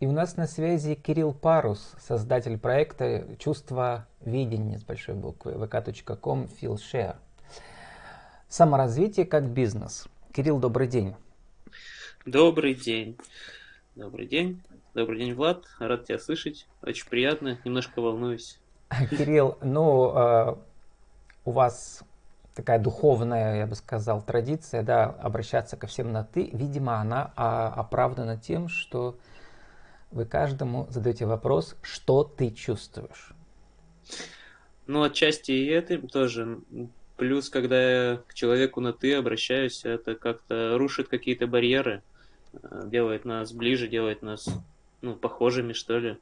И у нас на связи Кирилл Парус, создатель проекта «Чувство видения» с большой буквы vk.com Feel Саморазвитие как бизнес. Кирилл, добрый день. Добрый день. Добрый день. Добрый день, Влад. Рад тебя слышать. Очень приятно. Немножко волнуюсь. Кирилл, ну, э, у вас такая духовная, я бы сказал, традиция, да, обращаться ко всем на «ты». Видимо, она а, оправдана тем, что вы каждому задаете вопрос, что ты чувствуешь. Ну, отчасти и это тоже. Плюс, когда я к человеку на «ты» обращаюсь, это как-то рушит какие-то барьеры, э, делает нас ближе, делает нас ну, похожими, что ли.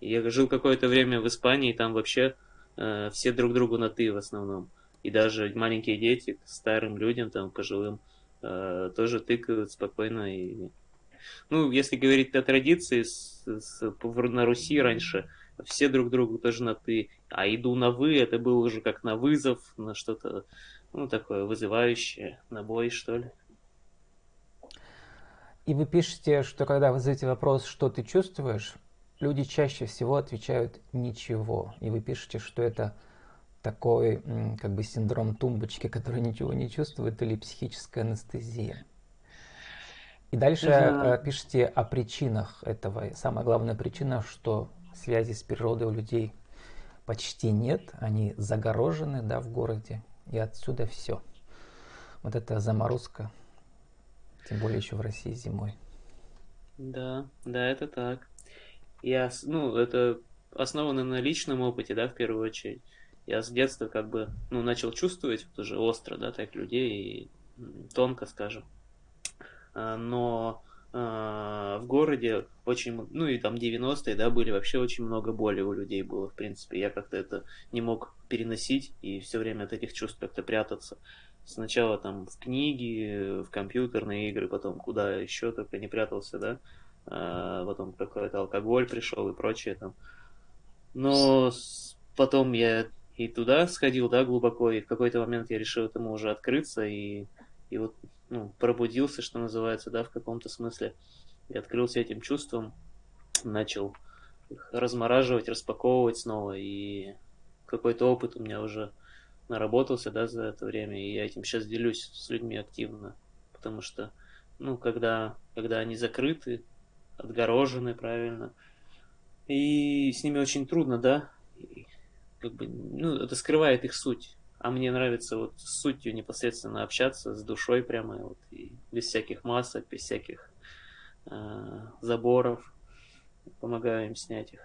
Я жил какое-то время в Испании, там вообще э, все друг другу на «ты» в основном. И даже маленькие дети к старым людям, там, пожилым, э, тоже тыкают спокойно и ну, если говорить о традиции с, с, на Руси раньше, все друг другу тоже на «ты», а «иду на вы» это было уже как на вызов, на что-то, ну, такое вызывающее, на бой, что ли. И вы пишете, что когда вы задаете вопрос, что ты чувствуешь, люди чаще всего отвечают «ничего». И вы пишете, что это такой как бы синдром тумбочки, который ничего не чувствует, или психическая анестезия. И дальше угу. пишите о причинах этого. самая главная причина, что связи с природой у людей почти нет, они загорожены да, в городе, и отсюда все. Вот это заморозка, тем более еще в России зимой. Да, да, это так. Я, ну, это основано на личном опыте, да, в первую очередь. Я с детства как бы, ну, начал чувствовать тоже остро, да, так людей и тонко, скажем. А, но а, в городе очень, ну и там 90-е, да, были вообще очень много боли у людей было, в принципе. Я как-то это не мог переносить и все время от этих чувств как-то прятаться. Сначала там в книги, в компьютерные игры, потом куда еще только не прятался, да. А, потом какой-то алкоголь пришел и прочее там. Но потом я и туда сходил, да, глубоко, и в какой-то момент я решил этому уже открыться, и, и вот ну, пробудился, что называется, да, в каком-то смысле, и открылся этим чувством, начал их размораживать, распаковывать снова, и какой-то опыт у меня уже наработался, да, за это время, и я этим сейчас делюсь с людьми активно, потому что, ну, когда, когда они закрыты, отгорожены, правильно, и с ними очень трудно, да, и, как бы, ну, это скрывает их суть, а мне нравится вот с сутью непосредственно общаться, с душой прямо, вот, и без всяких масок, без всяких э, заборов. Помогаю им снять их.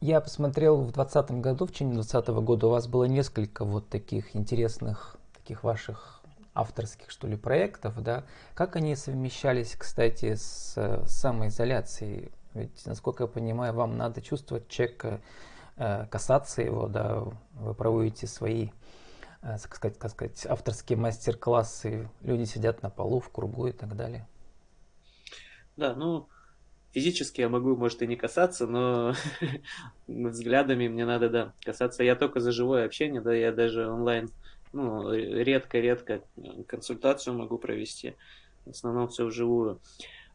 Я посмотрел в 2020 году, в течение 2020 года у вас было несколько вот таких интересных, таких ваших авторских, что ли, проектов, да. Как они совмещались, кстати, с самоизоляцией? Ведь, насколько я понимаю, вам надо чувствовать человека Э, касаться его, да, вы проводите свои, э, так сказать, так сказать авторские мастер-классы, люди сидят на полу в кругу и так далее. Да, ну, физически я могу, может, и не касаться, но взглядами мне надо, да, касаться. Я только за живое общение, да, я даже онлайн, ну, редко-редко консультацию могу провести. В основном все вживую.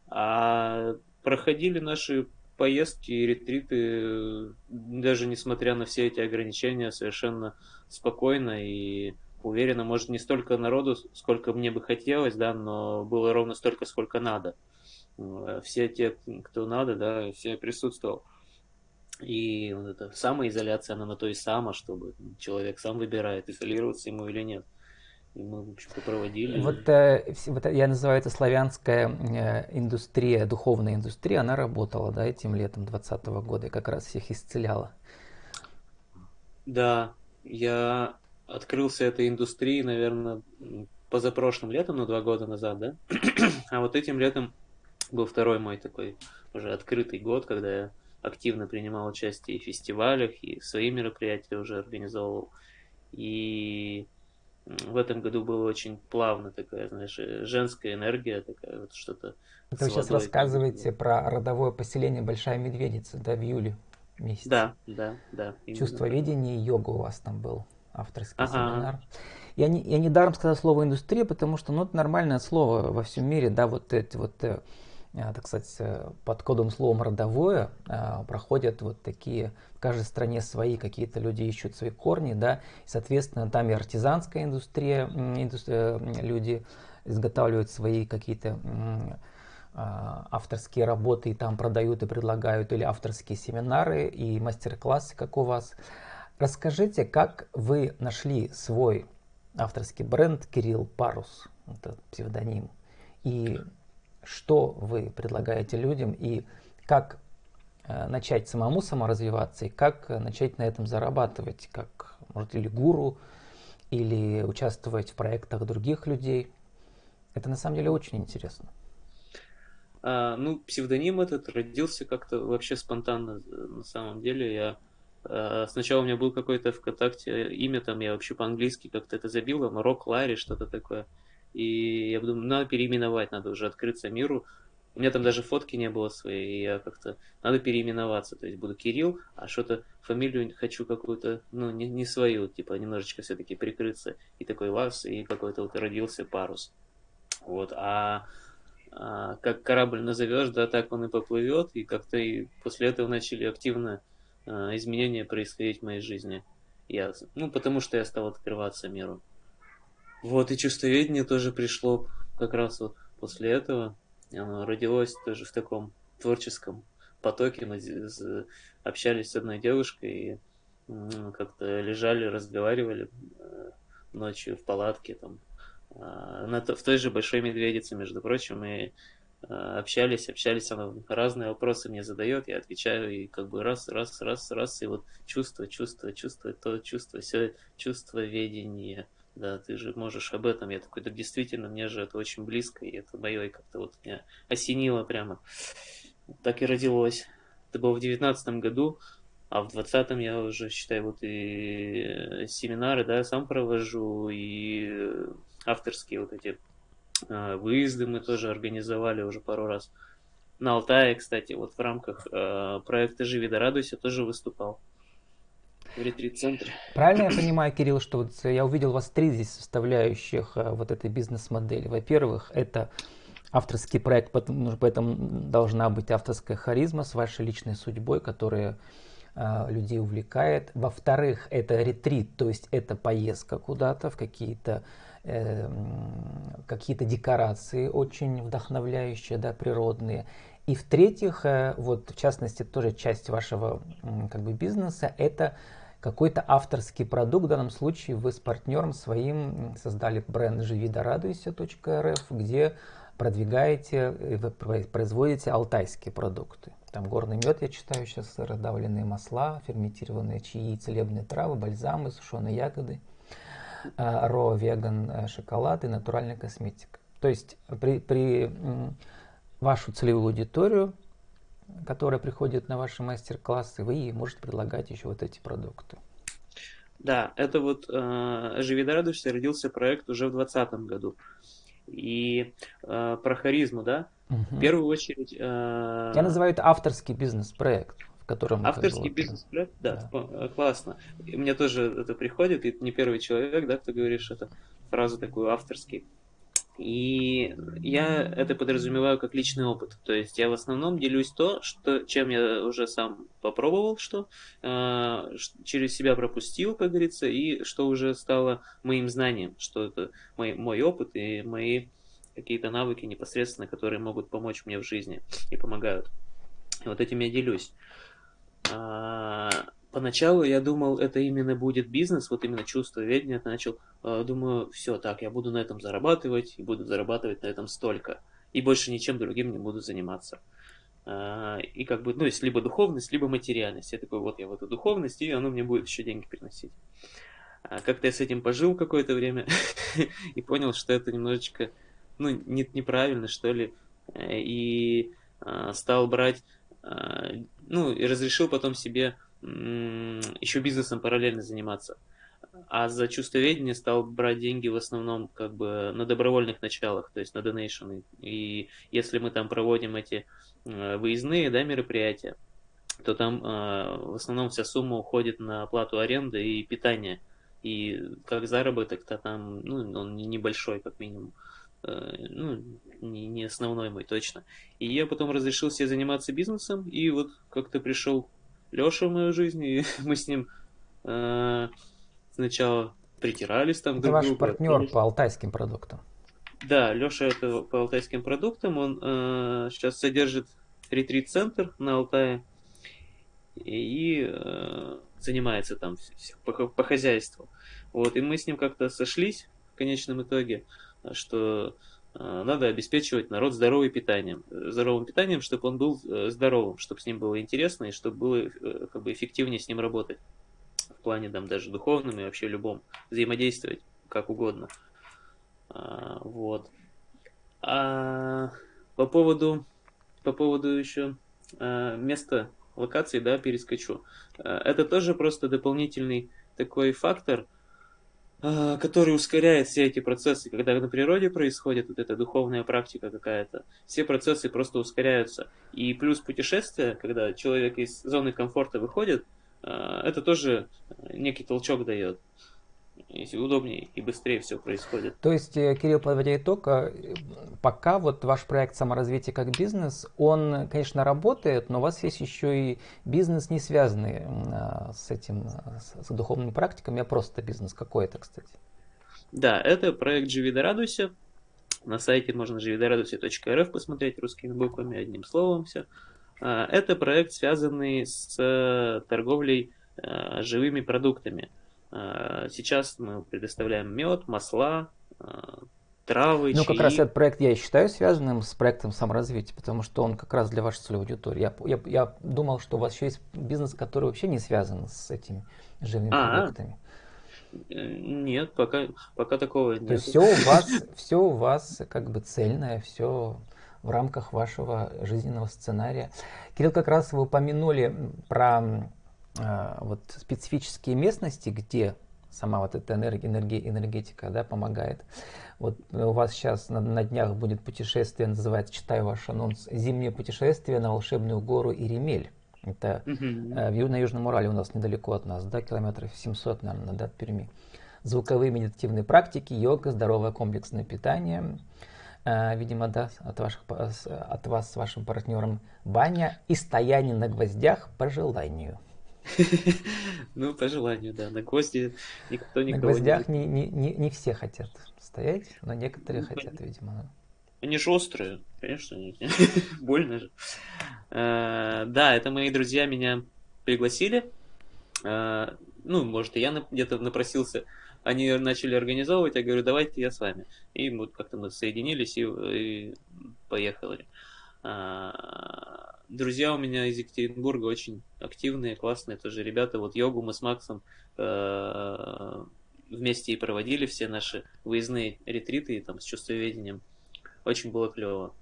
А проходили наши поездки и ретриты, даже несмотря на все эти ограничения, совершенно спокойно и уверенно. Может, не столько народу, сколько мне бы хотелось, да, но было ровно столько, сколько надо. Все те, кто надо, да, все присутствовал. И вот эта самоизоляция, она на то и сама, чтобы человек сам выбирает, изолироваться ему или нет. И мы, в общем-то, проводили. Вот, э, вот я называю это славянская э, индустрия, духовная индустрия, она работала, да, этим летом 2020 года и как раз всех исцеляла. Да, я открылся этой индустрии, наверное, позапрошлым летом, ну, два года назад, да? а вот этим летом был второй мой такой уже открытый год, когда я активно принимал участие и в фестивалях, и свои мероприятия уже организовывал. И в этом году было очень плавно такая, знаешь, э, женская энергия, такая вот что-то. Это вы сейчас рассказываете про родовое поселение Большая Медведица, да, в июле месяце. Да, да, да. Чувство видения и йога у вас там был, авторский ага. семинар. я не, я не даром сказал слово индустрия, потому что ну, это нормальное слово во всем мире, да, вот эти вот, э, так сказать, э, под кодом словом родовое проходят вот такие, в каждой стране свои какие-то люди ищут свои корни, да, и, соответственно, там и артизанская индустрия, индустрия люди изготавливают свои какие-то авторские работы и там продают и предлагают, или авторские семинары и мастер-классы, как у вас. Расскажите, как вы нашли свой авторский бренд Кирилл Парус, это псевдоним, и что вы предлагаете людям, и как э, начать самому саморазвиваться, и как начать на этом зарабатывать, как, может, или гуру, или участвовать в проектах других людей. Это на самом деле очень интересно. А, ну, псевдоним этот родился как-то вообще спонтанно. На самом деле я Э, сначала у меня был какой-то ВКонтакте имя, там я вообще по-английски как-то это забил, там Рок Ларри, что-то такое. И я думаю, надо переименовать, надо уже открыться миру. У меня там даже фотки не было своей, и я как-то... Надо переименоваться, то есть буду Кирилл, а что-то фамилию хочу какую-то, ну, не, не свою, типа немножечко все-таки прикрыться. И такой Ларс, и какой-то вот родился парус. Вот, а, а как корабль назовешь, да, так он и поплывет, и как-то и после этого начали активно Э, изменения происходить в моей жизни. Я, ну, потому что я стал открываться миру. Вот, и чувствоведение тоже пришло как раз вот после этого. Оно родилось тоже в таком творческом потоке. Мы общались с одной девушкой и как-то лежали, разговаривали э, ночью в палатке там. А, на, в той же Большой Медведице, между прочим, и Э, общались, общались, она разные вопросы мне задает, я отвечаю, и как бы раз, раз, раз, раз, и вот чувство, чувство, чувство, то чувство, все чувство ведения. Да, ты же можешь об этом. Я такой, да действительно, мне же это очень близко, и это мое, и как-то вот меня осенило прямо. Так и родилось. Это было в девятнадцатом году, а в двадцатом я уже, считаю, вот и семинары, да, сам провожу, и авторские вот эти Э, выезды мы тоже организовали уже пару раз. На Алтае, кстати, вот в рамках э, проекта «Живи да радуйся» тоже выступал в ретрит-центре. Правильно я понимаю, Кирилл, что вот я увидел у вас три здесь составляющих э, вот этой бизнес-модели. Во-первых, это авторский проект, поэтому должна быть авторская харизма с вашей личной судьбой, которая э, людей увлекает. Во-вторых, это ретрит, то есть это поездка куда-то в какие-то Эм, какие-то декорации очень вдохновляющие, да, природные. И в-третьих, э, вот в частности тоже часть вашего как бы бизнеса это какой-то авторский продукт. В данном случае вы с партнером своим создали бренд живидорадуйся.рф, где продвигаете, вы производите алтайские продукты. Там горный мед, я читаю сейчас, раздавленные масла, ферментированные чаи, целебные травы, бальзамы, сушеные ягоды – ро веган э, шоколад и натуральная косметика. То есть при, при вашу целевую аудиторию, которая приходит на ваши мастер-классы, вы можете предлагать еще вот эти продукты. Да, это вот э, «Живи да радуйся» родился проект уже в 2020 году. И э, про харизму, да, угу. в первую очередь... Э... Я называю это авторский бизнес-проект котором... Авторский бизнес-проект, да, да, э, классно. И мне тоже это приходит, и не первый человек, да, кто говоришь это фразу такую авторский. И я это подразумеваю как личный опыт. То есть я в основном делюсь то, что, чем я уже сам попробовал, что э, через себя пропустил, как говорится, и что уже стало моим знанием, что это мой, мой опыт и мои какие-то навыки непосредственно, которые могут помочь мне в жизни и помогают. И вот этим я делюсь. А, поначалу я думал, это именно будет бизнес, вот именно чувство ведения. Начал, а, думаю, все, так, я буду на этом зарабатывать, и буду зарабатывать на этом столько. И больше ничем другим не буду заниматься. А, и как бы, ну, есть либо духовность, либо материальность. Я такой, вот я в эту духовность, и оно мне будет еще деньги приносить. Как-то я с этим пожил какое-то время и понял, что это немножечко, ну, не, неправильно, что ли. И стал брать а, ну, и разрешил потом себе еще бизнесом параллельно заниматься. А за чувствоведение стал брать деньги в основном как бы на добровольных началах, то есть на донейшены. И если мы там проводим эти выездные да, мероприятия, то там э, в основном вся сумма уходит на оплату аренды и питания. и как заработок-то там, ну, он небольшой, как минимум. Э, ну, не, не основной мой точно. И я потом разрешил себе заниматься бизнесом, и вот как-то пришел Леша в мою жизнь, и мы с ним э, сначала притирались там. Это ваш партнер по алтайским продуктам. Да, Леша это по алтайским продуктам, он э, сейчас содержит ретрит-центр на Алтае и э, занимается там по, по хозяйству. Вот, и мы с ним как-то сошлись в конечном итоге, что надо обеспечивать народ здоровым питанием, здоровым питанием, чтобы он был э, здоровым, чтобы с ним было интересно и чтобы было э, как бы эффективнее с ним работать в плане там даже духовном и вообще любом взаимодействовать как угодно. А, вот. А по поводу по поводу еще а, места локации, да, перескочу. А, это тоже просто дополнительный такой фактор, а, который ускоряет все эти процессы. Когда на природе происходит вот эта духовная практика какая-то, все процессы просто ускоряются. И плюс путешествия, когда человек из зоны комфорта выходит, это тоже некий толчок дает если удобнее и быстрее все происходит. То есть, э, Кирилл, подводя итог, э, пока вот ваш проект саморазвития как бизнес, он, конечно, работает, но у вас есть еще и бизнес, не связанный а, с этим, с духовными практиками, а просто бизнес. Какой это, кстати? Да, это проект «Живи да радуйся». На сайте можно живидорадуйся.рф посмотреть русскими буквами, одним словом все. А, это проект, связанный с э, торговлей живыми продуктами. А, сейчас мы предоставляем мед, масла, а, травы, Ну, чаи. как раз этот проект я считаю связанным с проектом саморазвития, потому что он как раз для вашей целевой аудитории. Я, я, я думал, что у вас еще есть бизнес, который вообще не связан с этими живыми А-а. продуктами. Э, нет, пока, пока такого нет. То есть все у вас, все у вас как бы цельное, все в рамках вашего жизненного сценария. Кирилл, как раз вы упомянули про вот специфические местности, где сама вот эта энергия, энергия, энергетика да, помогает. Вот у вас сейчас на, на днях будет путешествие, называется, читаю ваш анонс, «Зимнее путешествие на волшебную гору Иремель». Это mm-hmm. э, на Южном Урале у нас недалеко от нас, да, километров 700, наверное, да, от Перми. Звуковые медитативные практики, йога, здоровое комплексное питание, э, видимо, да, от, ваших, от вас с вашим партнером баня и стояние на гвоздях по желанию. Ну, по желанию, да. На гвозди никто никого На гвоздях не... Не, не, не все хотят стоять, но некоторые ну, хотят, видимо. Они же острые, конечно, больно же. Э, да, это мои друзья меня пригласили. Э, ну, может, и я где-то напросился. Они начали организовывать, я говорю, давайте я с вами. И вот как-то мы соединились и, и поехали. А, друзья у меня из Екатеринбурга очень активные, классные тоже ребята. Вот йогу мы с Максом э, вместе и проводили все наши выездные ретриты там с чувствоведением. Очень было клево.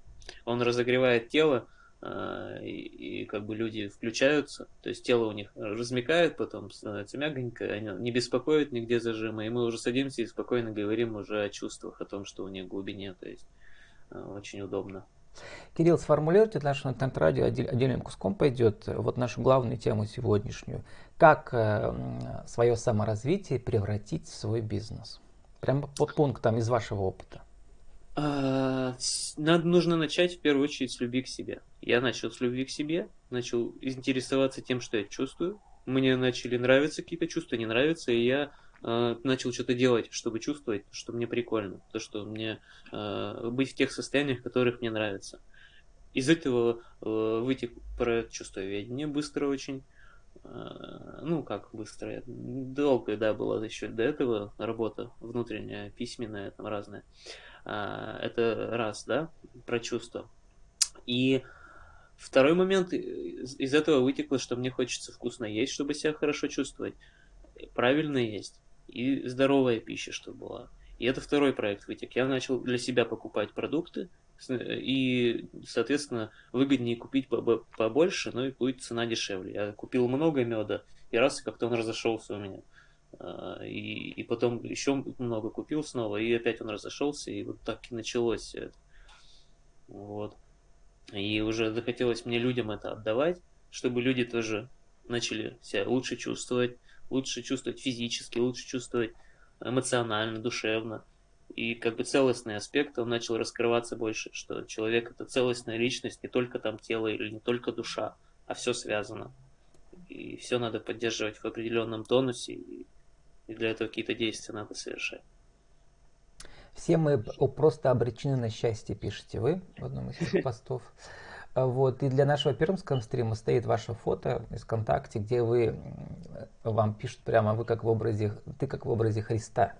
Он разогревает тело, э, и, и как бы люди включаются, то есть тело у них размекает, потом становится мягонько, они не беспокоят нигде зажимы, и мы уже садимся и спокойно говорим уже о чувствах, о том, что у них глубине, то есть э, очень удобно. Кирилл, сформулируйте для нашего интернет-радио отдельным куском пойдет вот нашу главную тему сегодняшнюю. Как э, свое саморазвитие превратить в свой бизнес? Прямо по пунктам из вашего опыта. А, надо, нужно начать в первую очередь с любви к себе. Я начал с любви к себе, начал интересоваться тем, что я чувствую. Мне начали нравиться какие-то чувства, не нравятся, и я э, начал что-то делать, чтобы чувствовать, что мне прикольно, то, что мне э, быть в тех состояниях, которых мне нравится. Из этого э, выйти про чувствоведение быстро очень. Э, ну, как быстро. Долго, да, была еще до этого работа внутренняя, письменная, там разная. Э, это раз, да, про чувства. И второй момент, из, из этого вытекло, что мне хочется вкусно есть, чтобы себя хорошо чувствовать. Правильно есть и здоровая пища, чтобы была. И это второй проект вытек. Я начал для себя покупать продукты, и, соответственно, выгоднее купить побольше, но и будет цена дешевле. Я купил много меда, и раз как-то он разошелся у меня. А, и, и потом еще много купил снова, и опять он разошелся, и вот так и началось все это. Вот. И уже захотелось мне людям это отдавать, чтобы люди тоже начали себя лучше чувствовать, лучше чувствовать физически, лучше чувствовать эмоционально, душевно. И как бы целостный аспект, он начал раскрываться больше, что человек это целостная личность, не только там тело или не только душа, а все связано. И все надо поддерживать в определенном тонусе, и для этого какие-то действия надо совершать. Все мы просто обречены на счастье, пишете вы в одном из постов. А вот, и для нашего пермского стрима стоит ваше фото из ВКонтакте, где вы, вам пишут прямо, вы как в образе, ты как в образе Христа.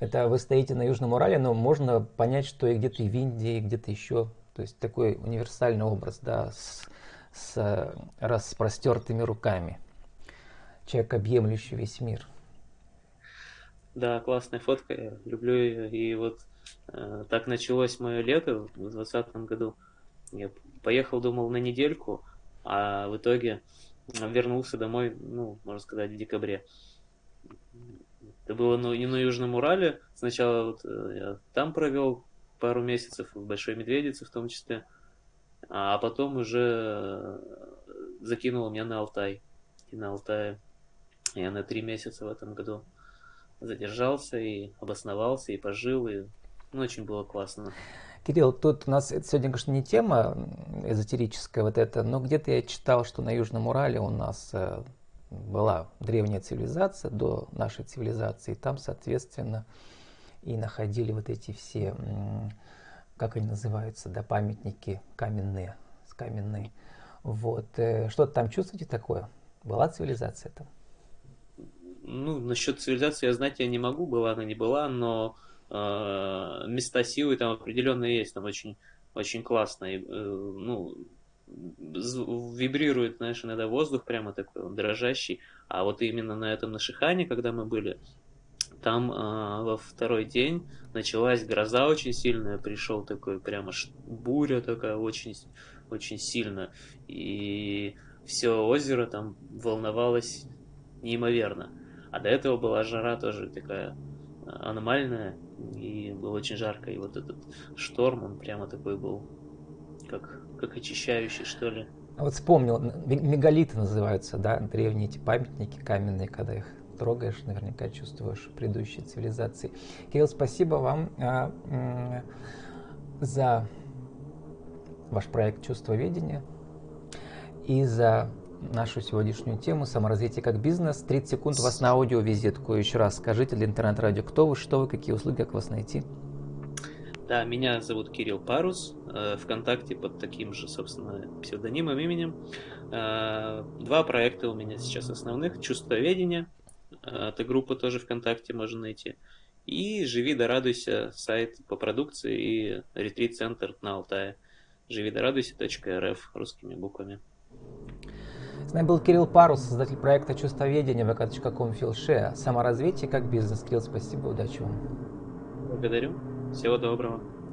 Это вы стоите на Южном Урале, но можно понять, что и где-то в Индии, и где-то еще. То есть такой универсальный образ, да, с, с распростертыми руками. Человек, объемлющий весь мир. Да, классная фотка, я люблю ее. И вот э, так началось мое лето в 2020 году. Я поехал, думал, на недельку, а в итоге вернулся домой, ну, можно сказать, в декабре. Это было ну, не на Южном Урале. Сначала вот э, я там провел пару месяцев, в Большой Медведице в том числе. А потом уже э, закинул меня на Алтай. И на Алтае я на три месяца в этом году задержался и обосновался, и пожил, и ну, очень было классно. Кирилл, тут у нас сегодня, конечно, не тема эзотерическая вот эта, но где-то я читал, что на Южном Урале у нас э, была древняя цивилизация до нашей цивилизации, и там, соответственно, и находили вот эти все, как они называются, да, памятники каменные, с каменные. Вот. Э, что-то там чувствуете такое? Была цивилизация там? ну, насчет цивилизации я знать я не могу, была она, не была, но места силы там определенные есть, там очень, очень классно. И, э, ну, вибрирует, знаешь, иногда воздух прямо такой, он дрожащий. А вот именно на этом Нашихане, когда мы были, там э, во второй день началась гроза очень сильная, пришел такой прямо буря такая очень, очень сильно. И все озеро там волновалось неимоверно. А до этого была жара тоже такая аномальная, и было очень жарко. И вот этот шторм, он прямо такой был, как, как очищающий, что ли. А вот вспомнил, мегалиты называются, да, древние эти памятники каменные, когда их трогаешь, наверняка чувствуешь предыдущие цивилизации. Кирилл, спасибо вам а, за ваш проект «Чувство видения» и за нашу сегодняшнюю тему «Саморазвитие как бизнес». 30 секунд вас на аудиовизитку. Еще раз скажите для интернет-радио, кто вы, что вы, какие услуги, как вас найти. Да, меня зовут Кирилл Парус, э, ВКонтакте под таким же, собственно, псевдонимом, именем. Э, два проекта у меня сейчас основных. Чувствоведение, э, эта группа тоже ВКонтакте можно найти. И «Живи да радуйся» сайт по продукции и ретрит-центр на Алтае. живи да радуйся.рф русскими буквами. С нами был Кирилл Парус, создатель проекта «Чувствоведение» vk.com Филше. Саморазвитие как бизнес. Кирилл, спасибо, удачи вам. Благодарю. Всего доброго.